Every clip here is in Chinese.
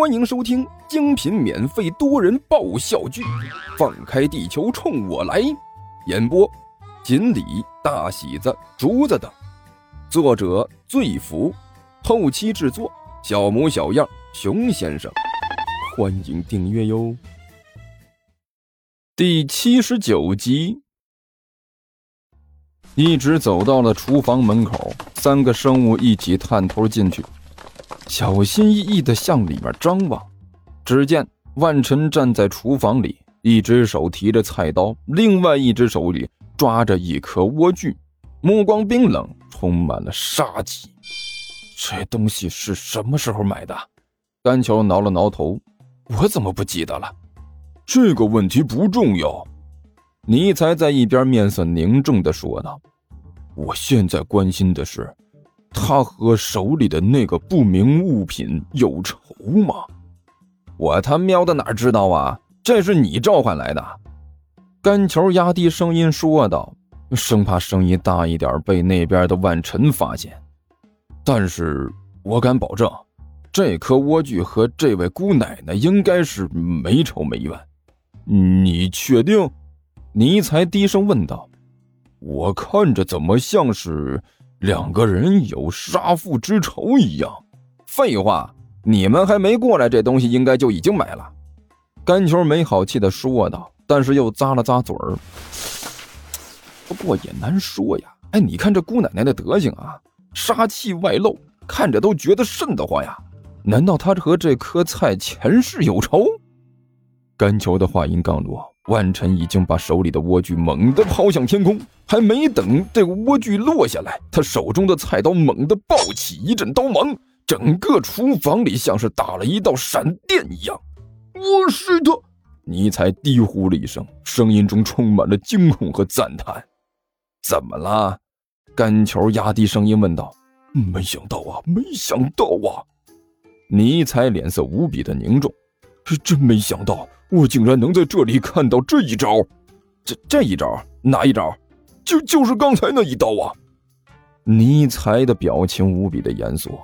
欢迎收听精品免费多人爆笑剧《放开地球冲我来》，演播：锦鲤、大喜子、竹子等，作者：醉福，后期制作：小模小样、熊先生。欢迎订阅哟。第七十九集，一直走到了厨房门口，三个生物一起探头进去。小心翼翼地向里面张望，只见万晨站在厨房里，一只手提着菜刀，另外一只手里抓着一颗莴苣，目光冰冷，充满了杀气。这东西是什么时候买的？甘球挠了挠头，我怎么不记得了？这个问题不重要。尼才在一边面色凝重地说道：“我现在关心的是。”他和手里的那个不明物品有仇吗？我他喵的哪知道啊！这是你召唤来的。干球压低声音说道，生怕声音大一点被那边的万晨发现。但是我敢保证，这颗莴苣和这位姑奶奶应该是没仇没怨。你确定？尼才低声问道。我看着怎么像是……两个人有杀父之仇一样，废话，你们还没过来，这东西应该就已经买了。甘球没好气的说道，但是又咂了咂嘴儿。不过也难说呀，哎，你看这姑奶奶的德行啊，杀气外露，看着都觉得瘆得慌呀。难道她和这棵菜前世有仇？甘球的话音刚落。万晨已经把手里的莴苣猛地抛向天空，还没等这个莴苣落下来，他手中的菜刀猛地爆起一阵刀芒，整个厨房里像是打了一道闪电一样。我是他，尼采低呼了一声，声音中充满了惊恐和赞叹。怎么了？干球压低声音问道。没想到啊，没想到啊！尼采脸色无比的凝重，这真没想到。我竟然能在这里看到这一招，这这一招哪一招？就就是刚才那一刀啊！尼才的表情无比的严肃。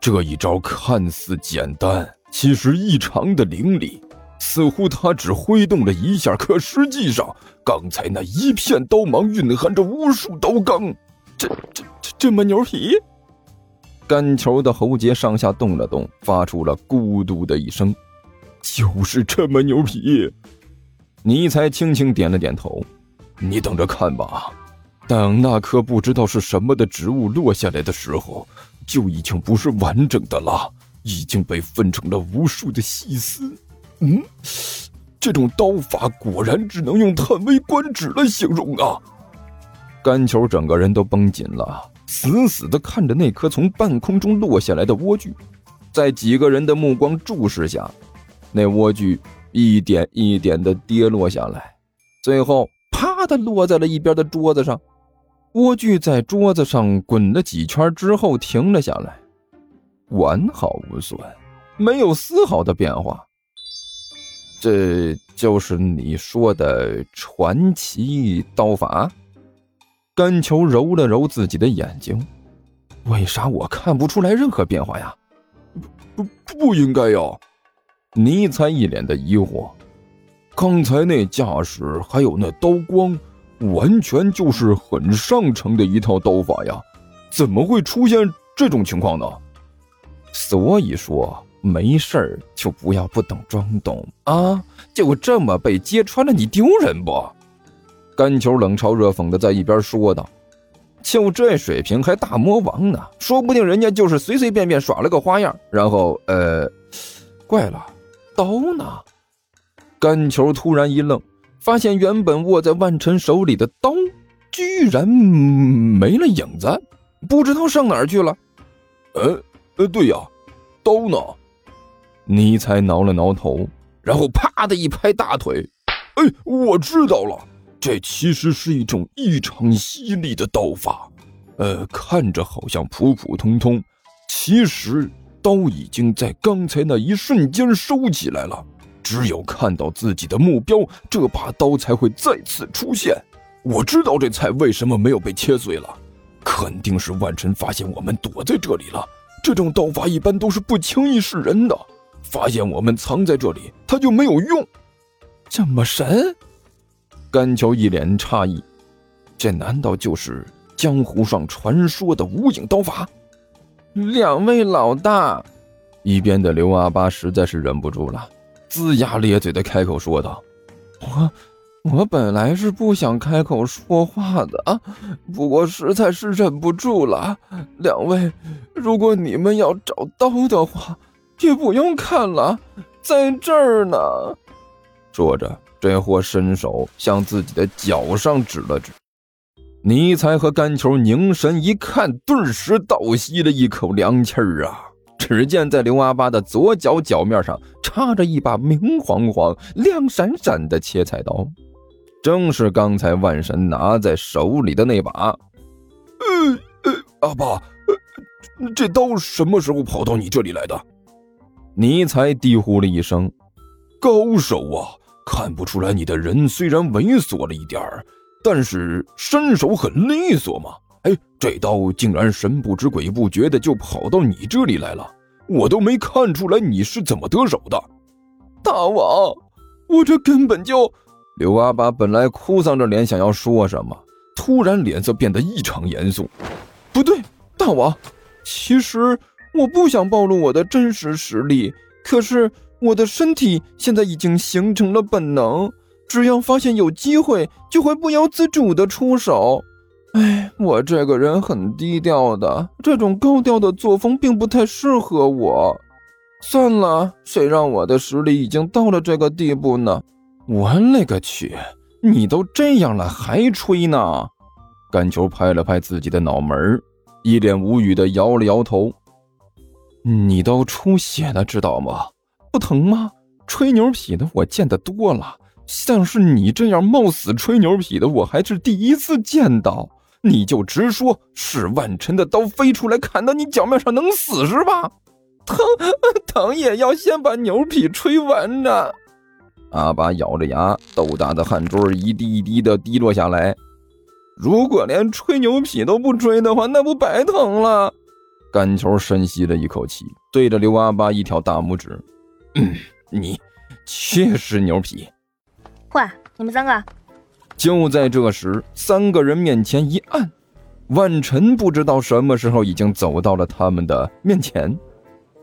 这一招看似简单，其实异常的凌厉，似乎他只挥动了一下，可实际上刚才那一片刀芒蕴含着无数刀罡。这这这这么牛皮？干球的喉结上下动了动，发出了咕嘟的一声。就是这么牛皮，尼才轻轻点了点头。你等着看吧，等那颗不知道是什么的植物落下来的时候，就已经不是完整的了，已经被分成了无数的细丝。嗯，这种刀法果然只能用叹为观止来形容啊！干球整个人都绷紧了，死死的看着那颗从半空中落下来的莴苣，在几个人的目光注视下。那莴苣一点一点的跌落下来，最后啪的落在了一边的桌子上。莴苣在桌子上滚了几圈之后停了下来，完好无损，没有丝毫的变化。这就是你说的传奇刀法？甘球揉了揉自己的眼睛，为啥我看不出来任何变化呀？不不应该呀！尼才一脸的疑惑，刚才那架势还有那刀光，完全就是很上乘的一套刀法呀，怎么会出现这种情况呢？所以说没事儿就不要不懂装懂啊！就这么被揭穿了，你丢人不？甘球冷嘲热讽的在一边说道：“就这水平还大魔王呢？说不定人家就是随随便便耍了个花样，然后呃，怪了。”刀呢？甘球突然一愣，发现原本握在万晨手里的刀居然没了影子，不知道上哪儿去了。呃呃，对呀，刀呢？尼才挠了挠头，然后啪的一拍大腿：“哎，我知道了，这其实是一种异常犀利的刀法。呃，看着好像普普通通，其实……”刀已经在刚才那一瞬间收起来了，只有看到自己的目标，这把刀才会再次出现。我知道这菜为什么没有被切碎了，肯定是万晨发现我们躲在这里了。这种刀法一般都是不轻易示人的，发现我们藏在这里，他就没有用。这么神？甘桥一脸诧异，这难道就是江湖上传说的无影刀法？两位老大，一边的刘阿八实在是忍不住了，龇牙咧嘴的开口说道：“我。”我本来是不想开口说话的啊，不过实在是忍不住了。两位，如果你们要找刀的话，也不用看了，在这儿呢。说着，这货伸手向自己的脚上指了指。尼才和甘球凝神一看，顿时倒吸了一口凉气儿啊！只见在刘阿巴的左脚脚面上插着一把明晃晃、亮闪闪的切菜刀。正是刚才万神拿在手里的那把。呃呃，阿爸，这刀什么时候跑到你这里来的？尼才低呼了一声：“高手啊，看不出来你的人虽然猥琐了一点儿，但是身手很利索嘛。哎，这刀竟然神不知鬼不觉的就跑到你这里来了，我都没看出来你是怎么得手的。大王，我这根本就……刘阿八本来哭丧着脸想要说什么，突然脸色变得异常严肃。不对，大王，其实我不想暴露我的真实实力，可是我的身体现在已经形成了本能，只要发现有机会，就会不由自主的出手。哎，我这个人很低调的，这种高调的作风并不太适合我。算了，谁让我的实力已经到了这个地步呢？我勒个去！你都这样了还吹呢？甘球拍了拍自己的脑门，一脸无语的摇了摇头。你都出血了，知道吗？不疼吗？吹牛皮的我见得多了，像是你这样冒死吹牛皮的，我还是第一次见到。你就直说，是万晨的刀飞出来砍到你脚面上，能死是吧？疼 疼也要先把牛皮吹完呢。阿巴咬着牙，豆大的汗珠一滴一滴的滴落下来。如果连吹牛皮都不吹的话，那不白疼了？甘球深吸了一口气，对着刘阿巴一挑大拇指：“嗯，你确实牛皮。”喂，你们三个！就在这时，三个人面前一按，万晨不知道什么时候已经走到了他们的面前，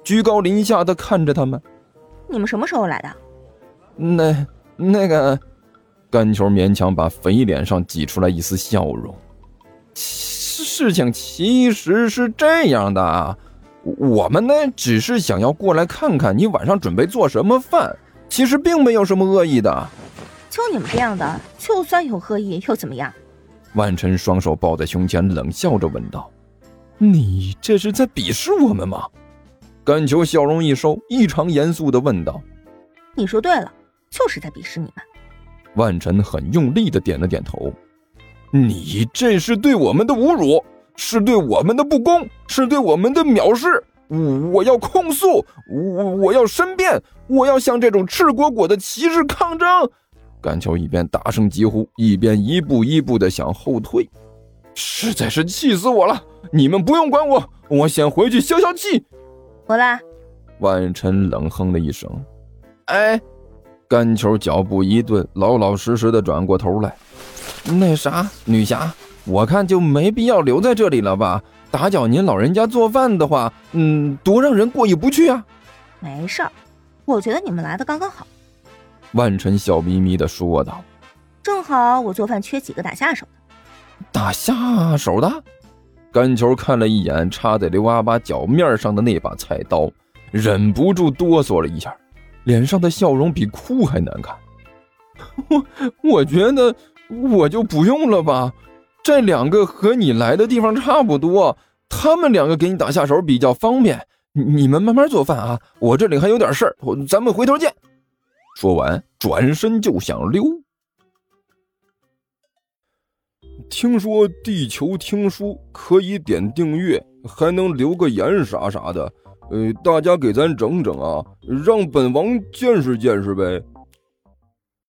居高临下的看着他们：“你们什么时候来的？”那那个，甘球勉强把肥脸上挤出来一丝笑容。事情其实是这样的，我们呢只是想要过来看看你晚上准备做什么饭，其实并没有什么恶意的。就你们这样的，就算有恶意又怎么样？万晨双手抱在胸前，冷笑着问道：“你这是在鄙视我们吗？”甘球笑容一收，异常严肃地问道：“你说对了。”就是在鄙视你们。万晨很用力地点了点头。你这是对我们的侮辱，是对我们的不公，是对我们的藐视。我要控诉，我我要申辩，我要向这种赤果果的歧视抗争。甘球一边大声疾呼，一边一步一步的向后退。实在是气死我了！你们不用管我，我先回去消消气。我来。万晨冷哼了一声。哎。甘球脚步一顿，老老实实的转过头来。那啥，女侠，我看就没必要留在这里了吧？打搅您老人家做饭的话，嗯，多让人过意不去啊。没事儿，我觉得你们来的刚刚好。万晨笑眯眯的说道：“正好我做饭缺几个打下手的。”打下手的？甘球看了一眼插在刘阿八脚面上的那把菜刀，忍不住哆嗦了一下。脸上的笑容比哭还难看，我 我觉得我就不用了吧，这两个和你来的地方差不多，他们两个给你打下手比较方便，你们慢慢做饭啊，我这里还有点事儿，咱们回头见。说完，转身就想溜。听说地球听书可以点订阅，还能留个言啥啥的。呃，大家给咱整整啊，让本王见识见识呗。